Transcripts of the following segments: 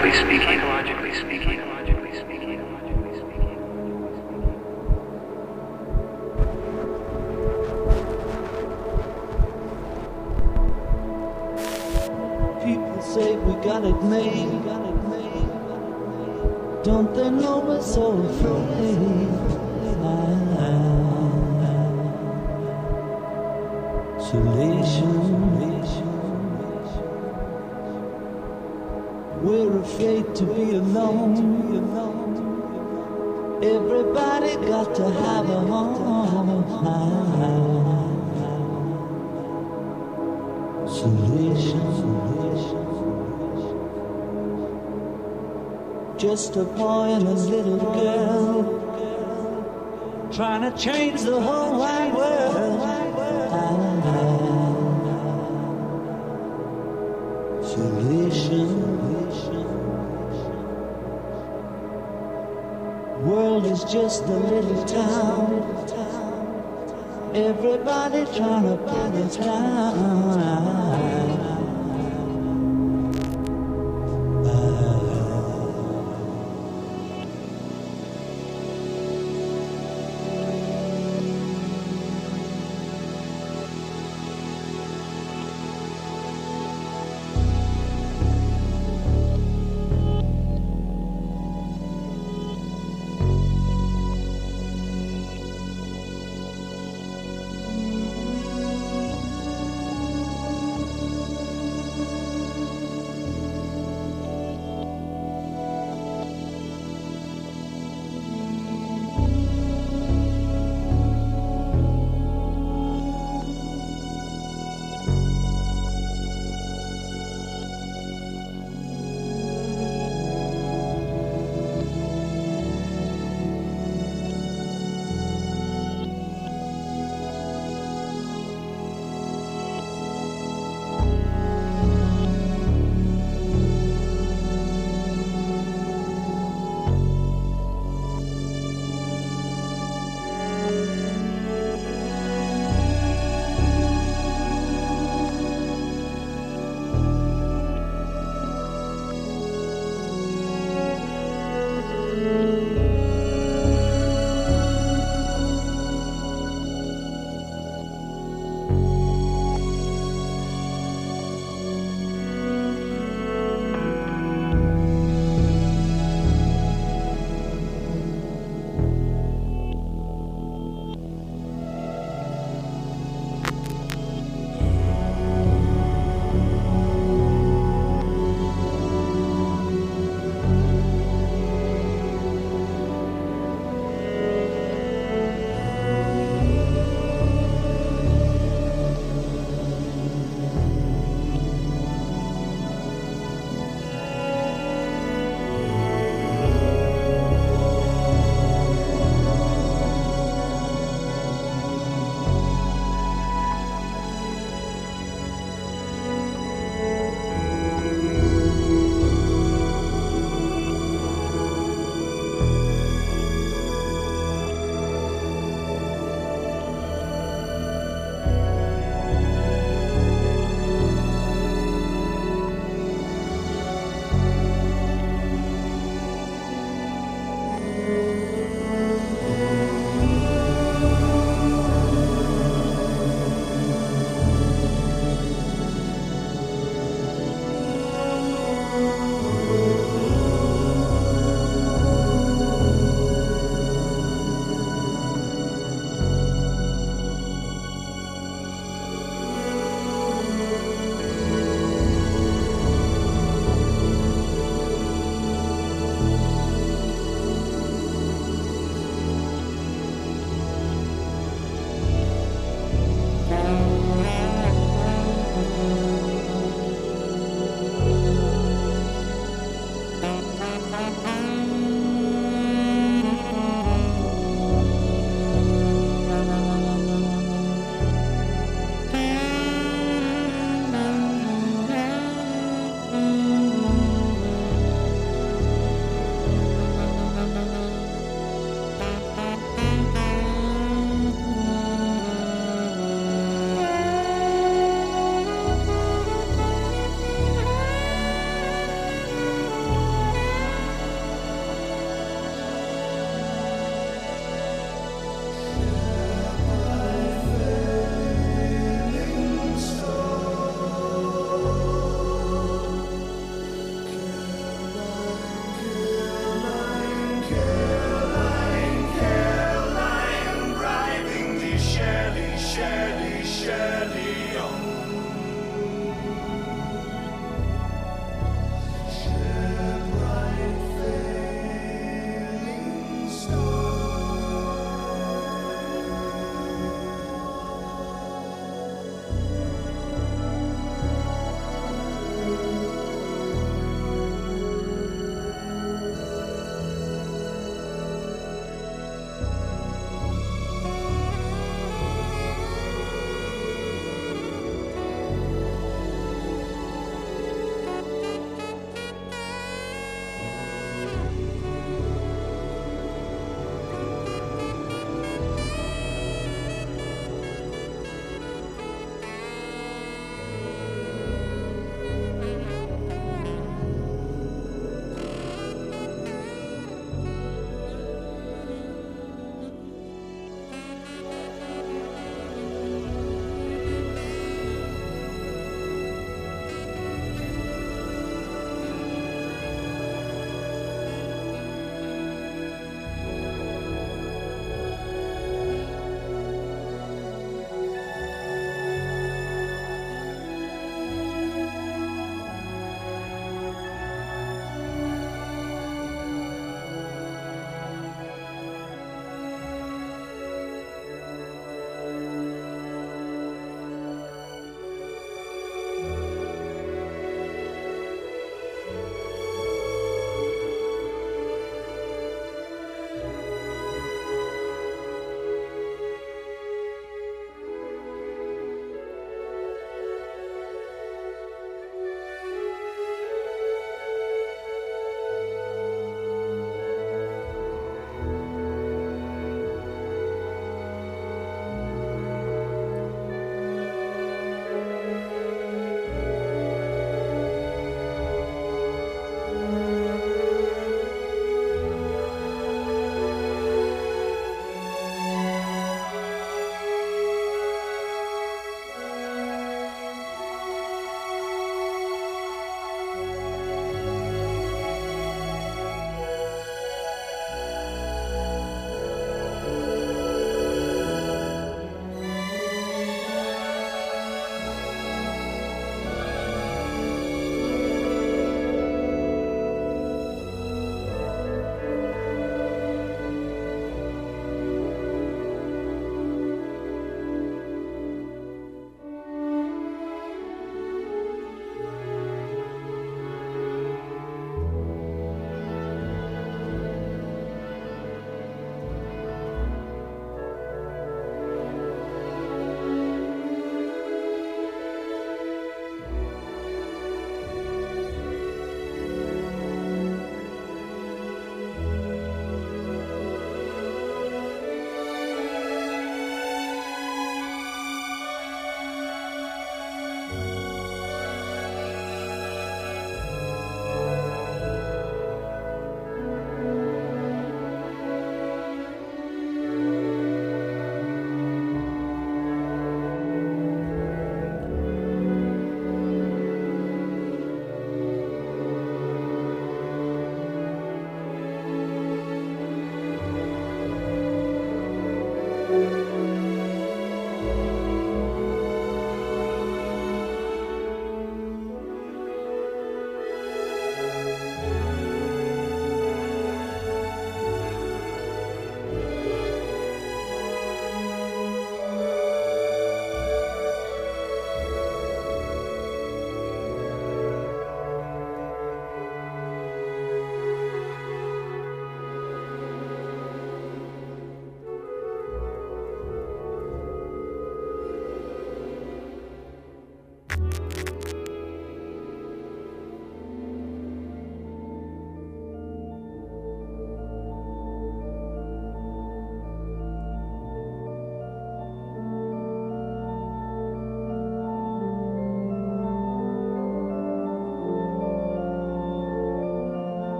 psychologically speaking, Just a boy and a little girl trying to change the whole wide world. Isolation. World is just a little town. Everybody trying to put us down.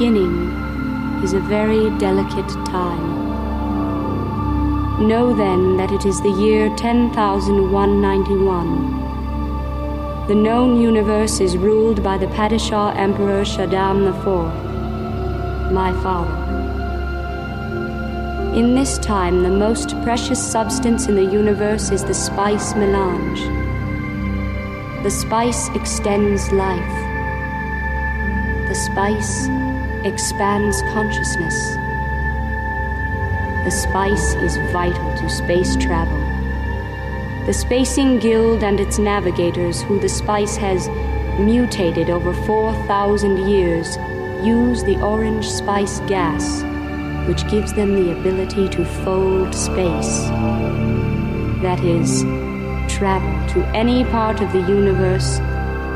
Beginning is a very delicate time. Know then that it is the year 10,191. The known universe is ruled by the Padishah Emperor Shaddam IV, my father. In this time, the most precious substance in the universe is the spice melange. The spice extends life. The spice expands consciousness. The spice is vital to space travel. The Spacing Guild and its navigators, who the spice has mutated over 4,000 years, use the orange spice gas, which gives them the ability to fold space. That is, travel to any part of the universe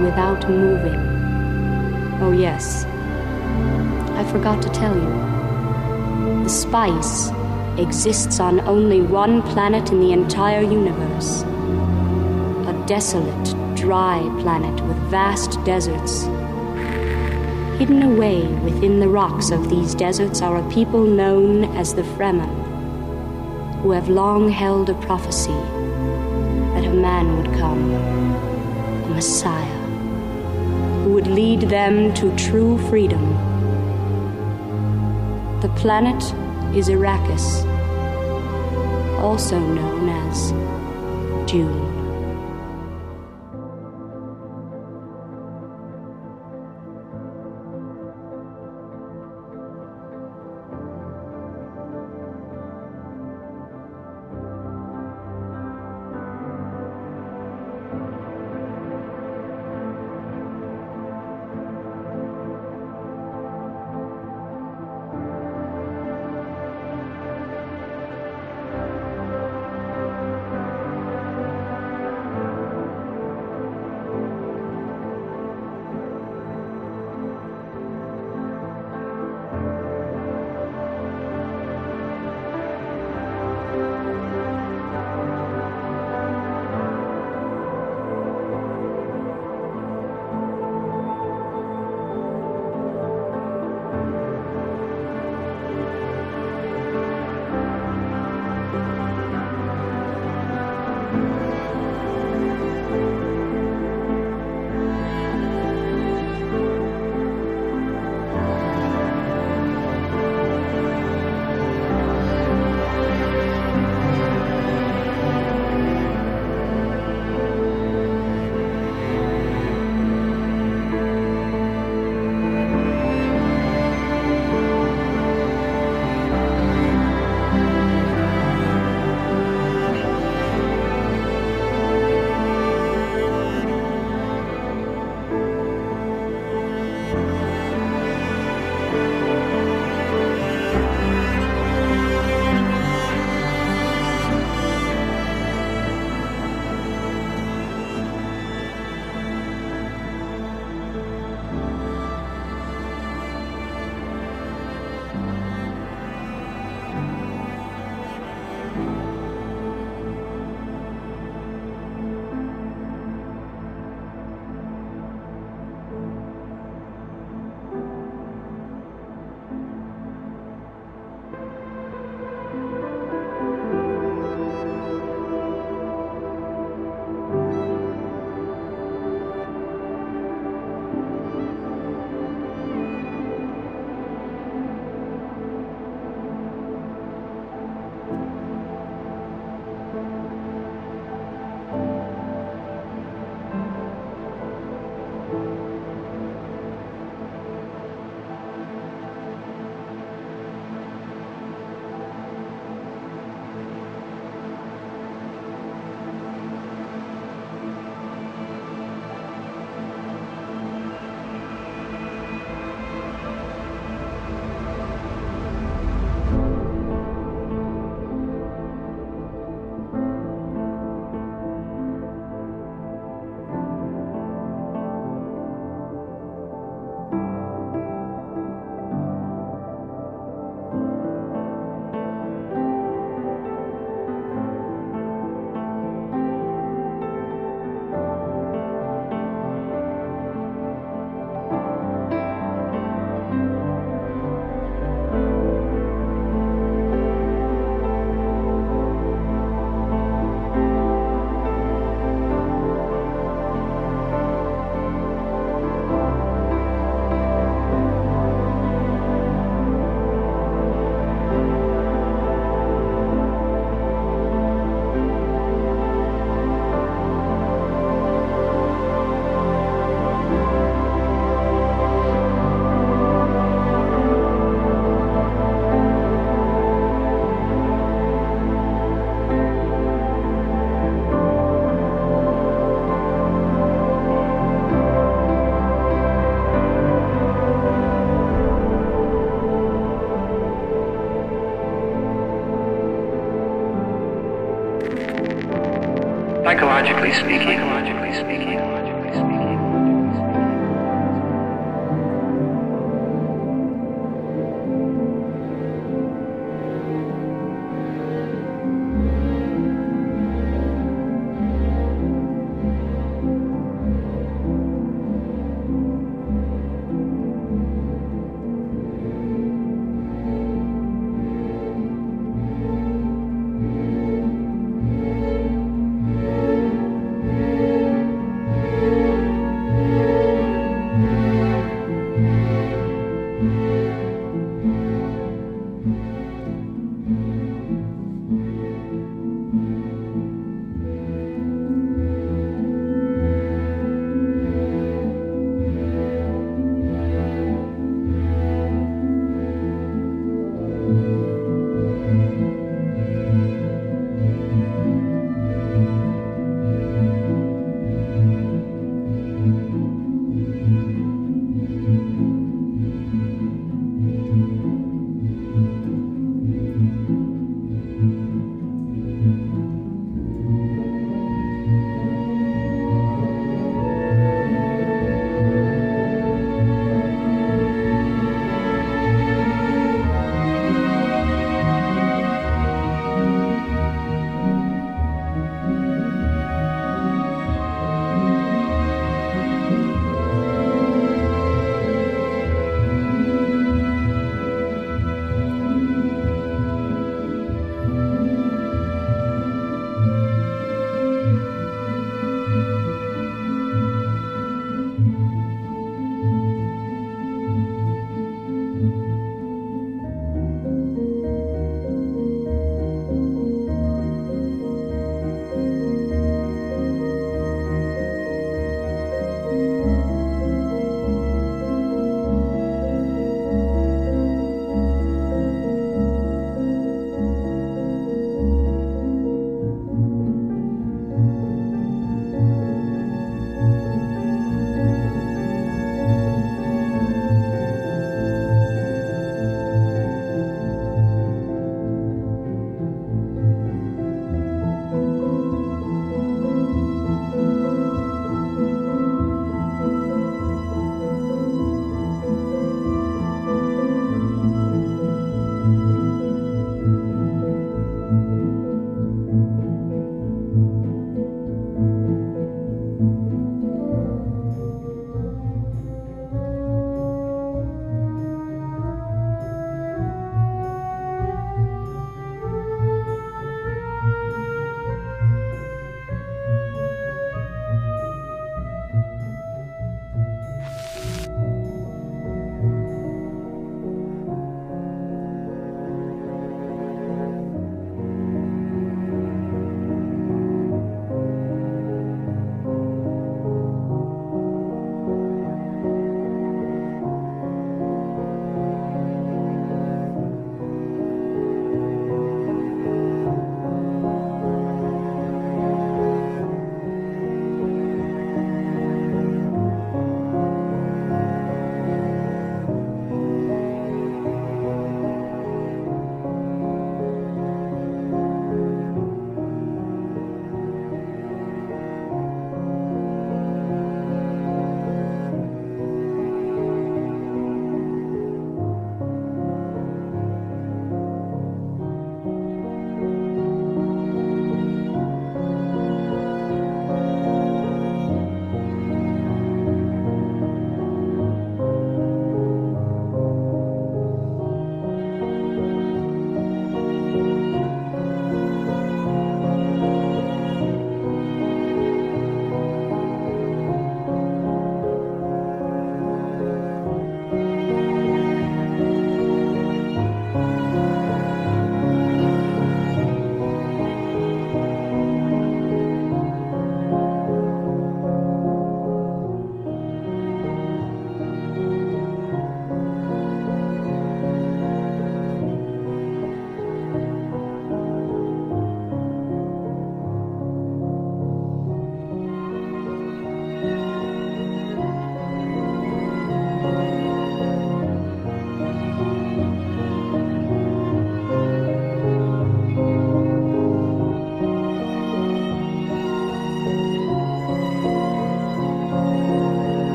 without moving. Oh, yes forgot to tell you. The spice exists on only one planet in the entire universe. A desolate, dry planet with vast deserts. Hidden away within the rocks of these deserts are a people known as the Fremen, who have long held a prophecy that a man would come, a Messiah, who would lead them to true freedom the planet is Arrakis, also known as Dune.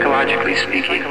Psychologically speaking,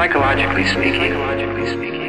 Psychologically speaking, psychologically speaking,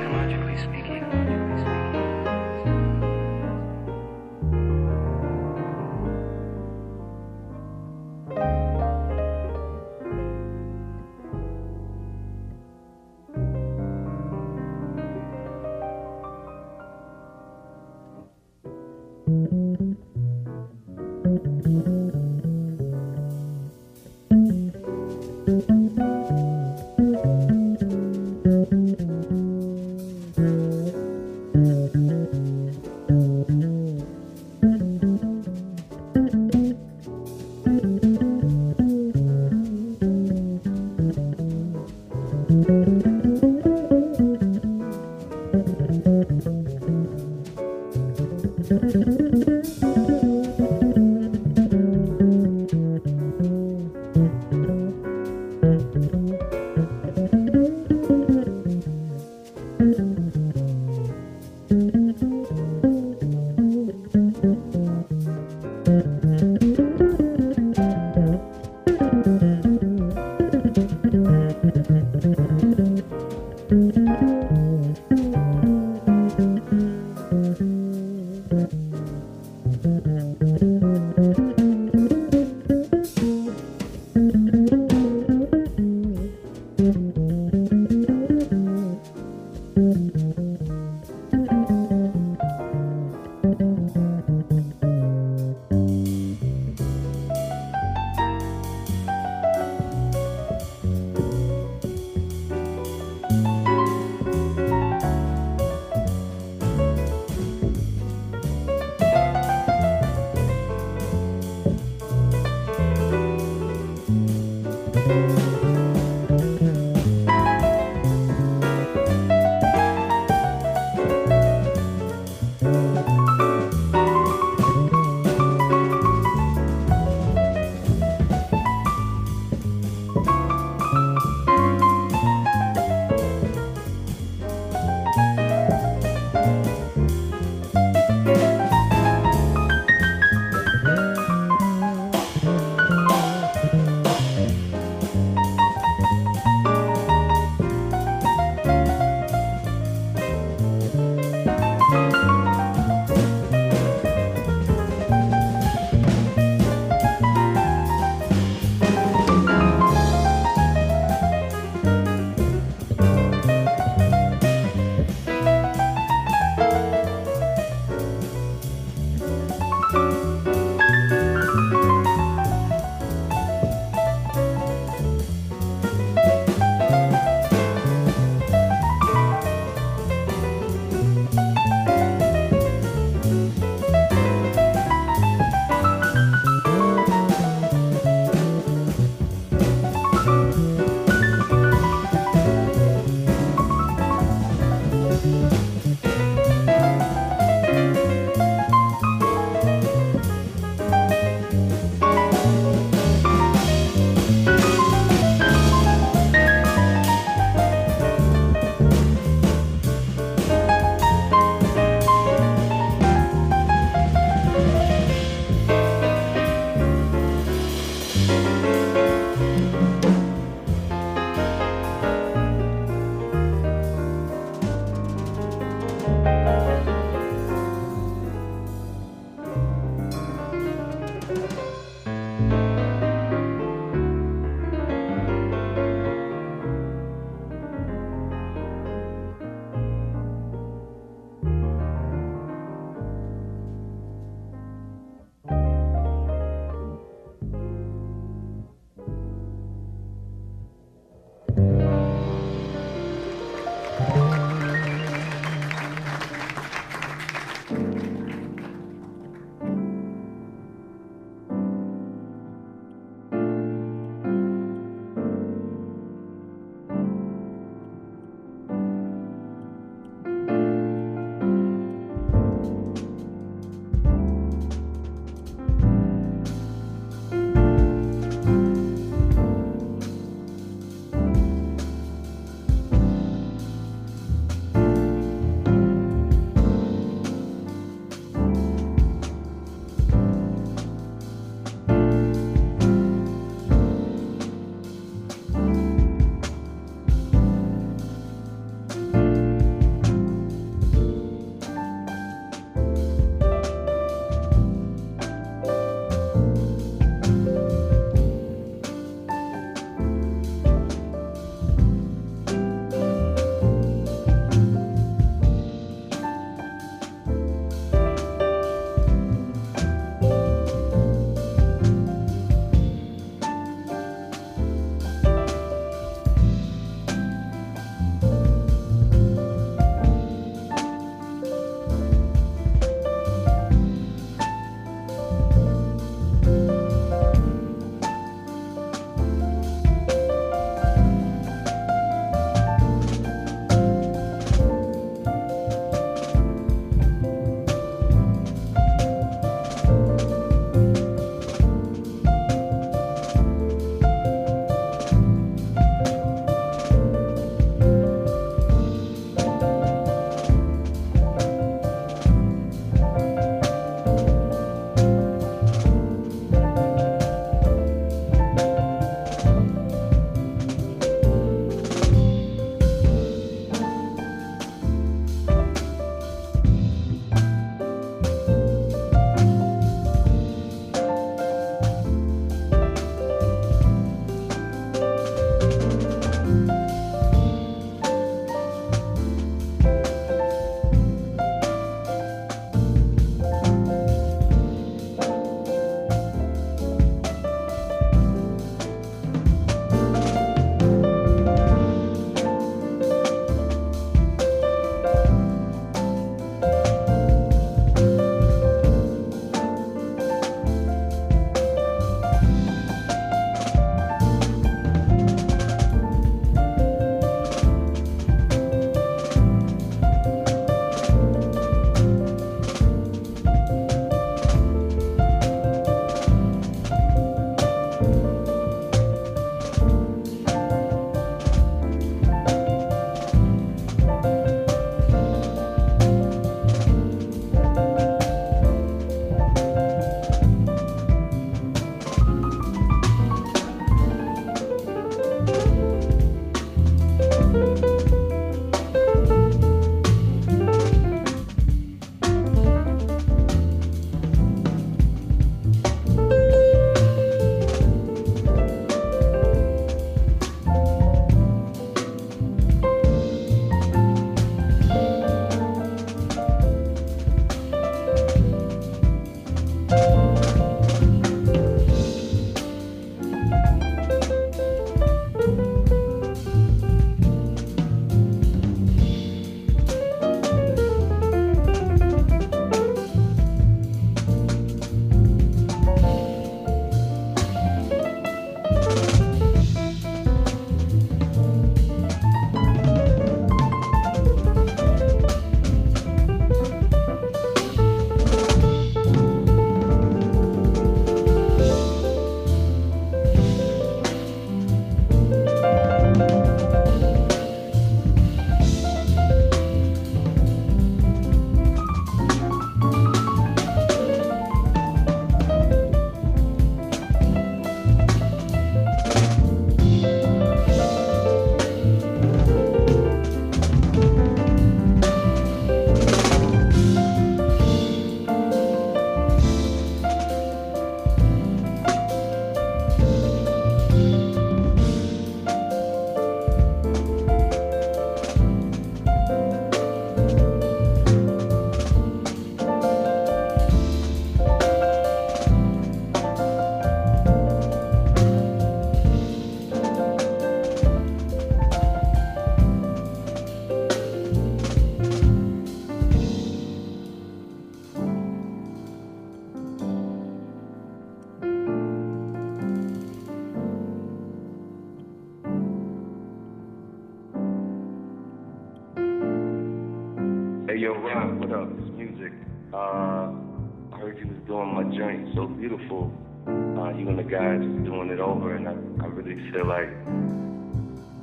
guys doing it over, and I, I really feel like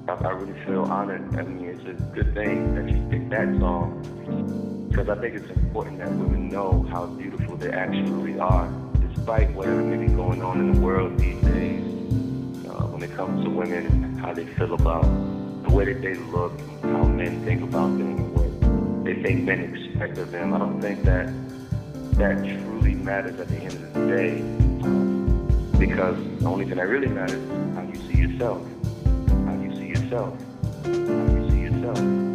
I, I really feel honored. I mean, it's a good thing that you picked that song because I think it's important that women know how beautiful they actually are, despite whatever may be going on in the world these days. Uh, when it comes to women how they feel about the way that they look, how men think about them, what they think men expect of them. I don't think that that truly matters at the end of the day. Because the only thing that really matters is how you see yourself. How you see yourself. How you see yourself.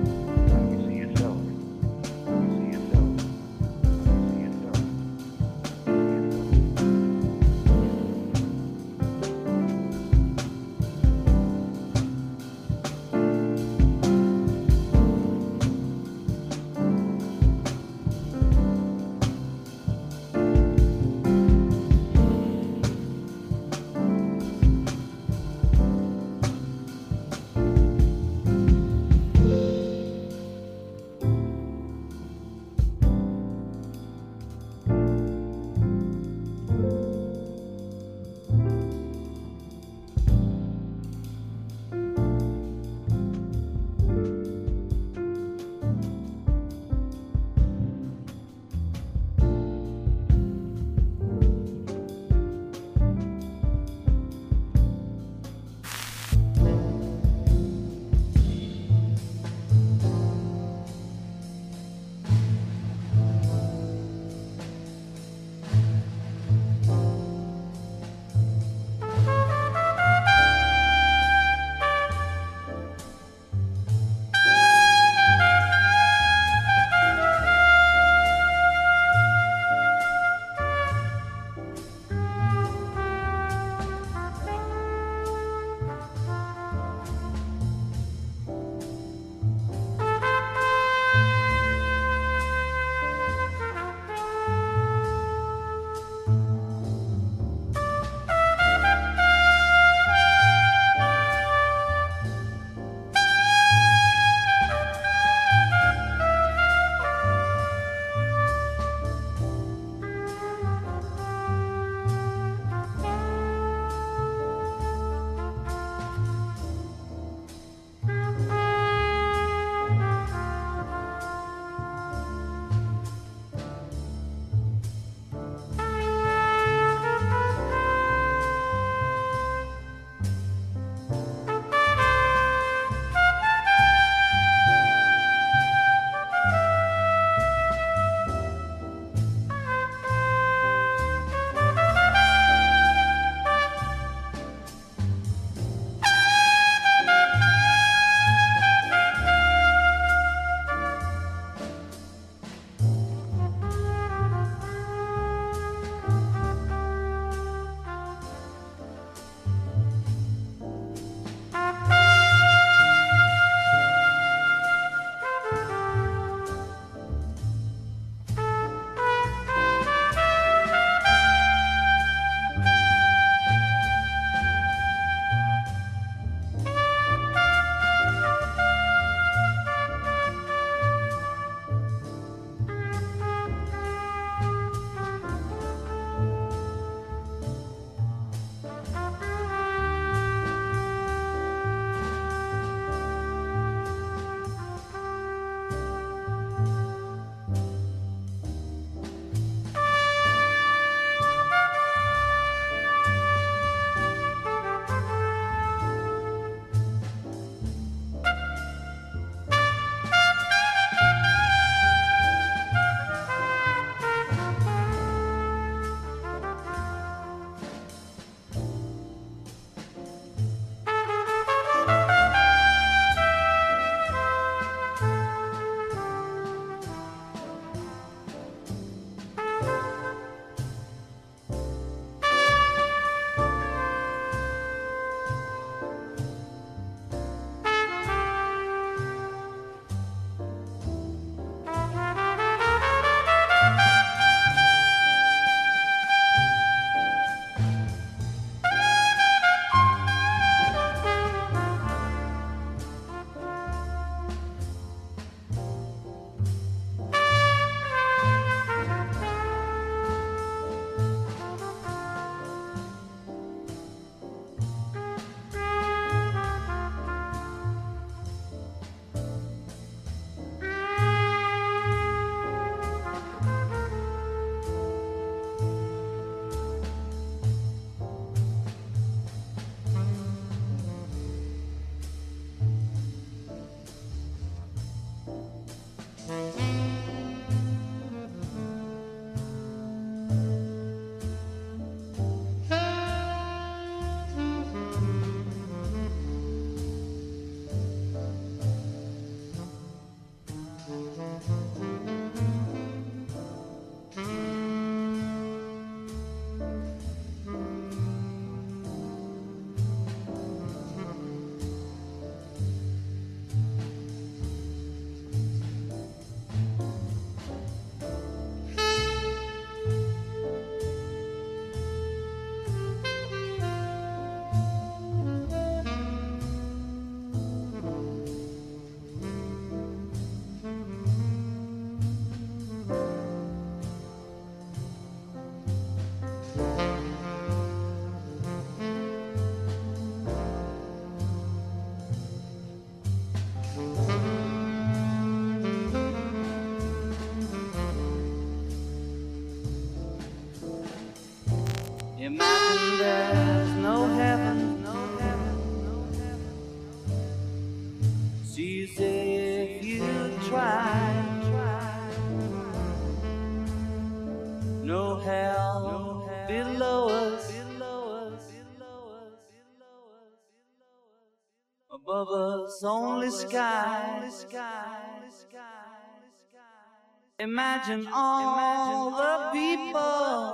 Imagine all the people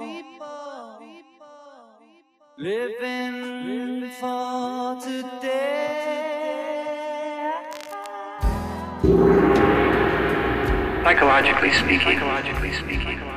living for today. Psychologically speaking, psychologically speaking.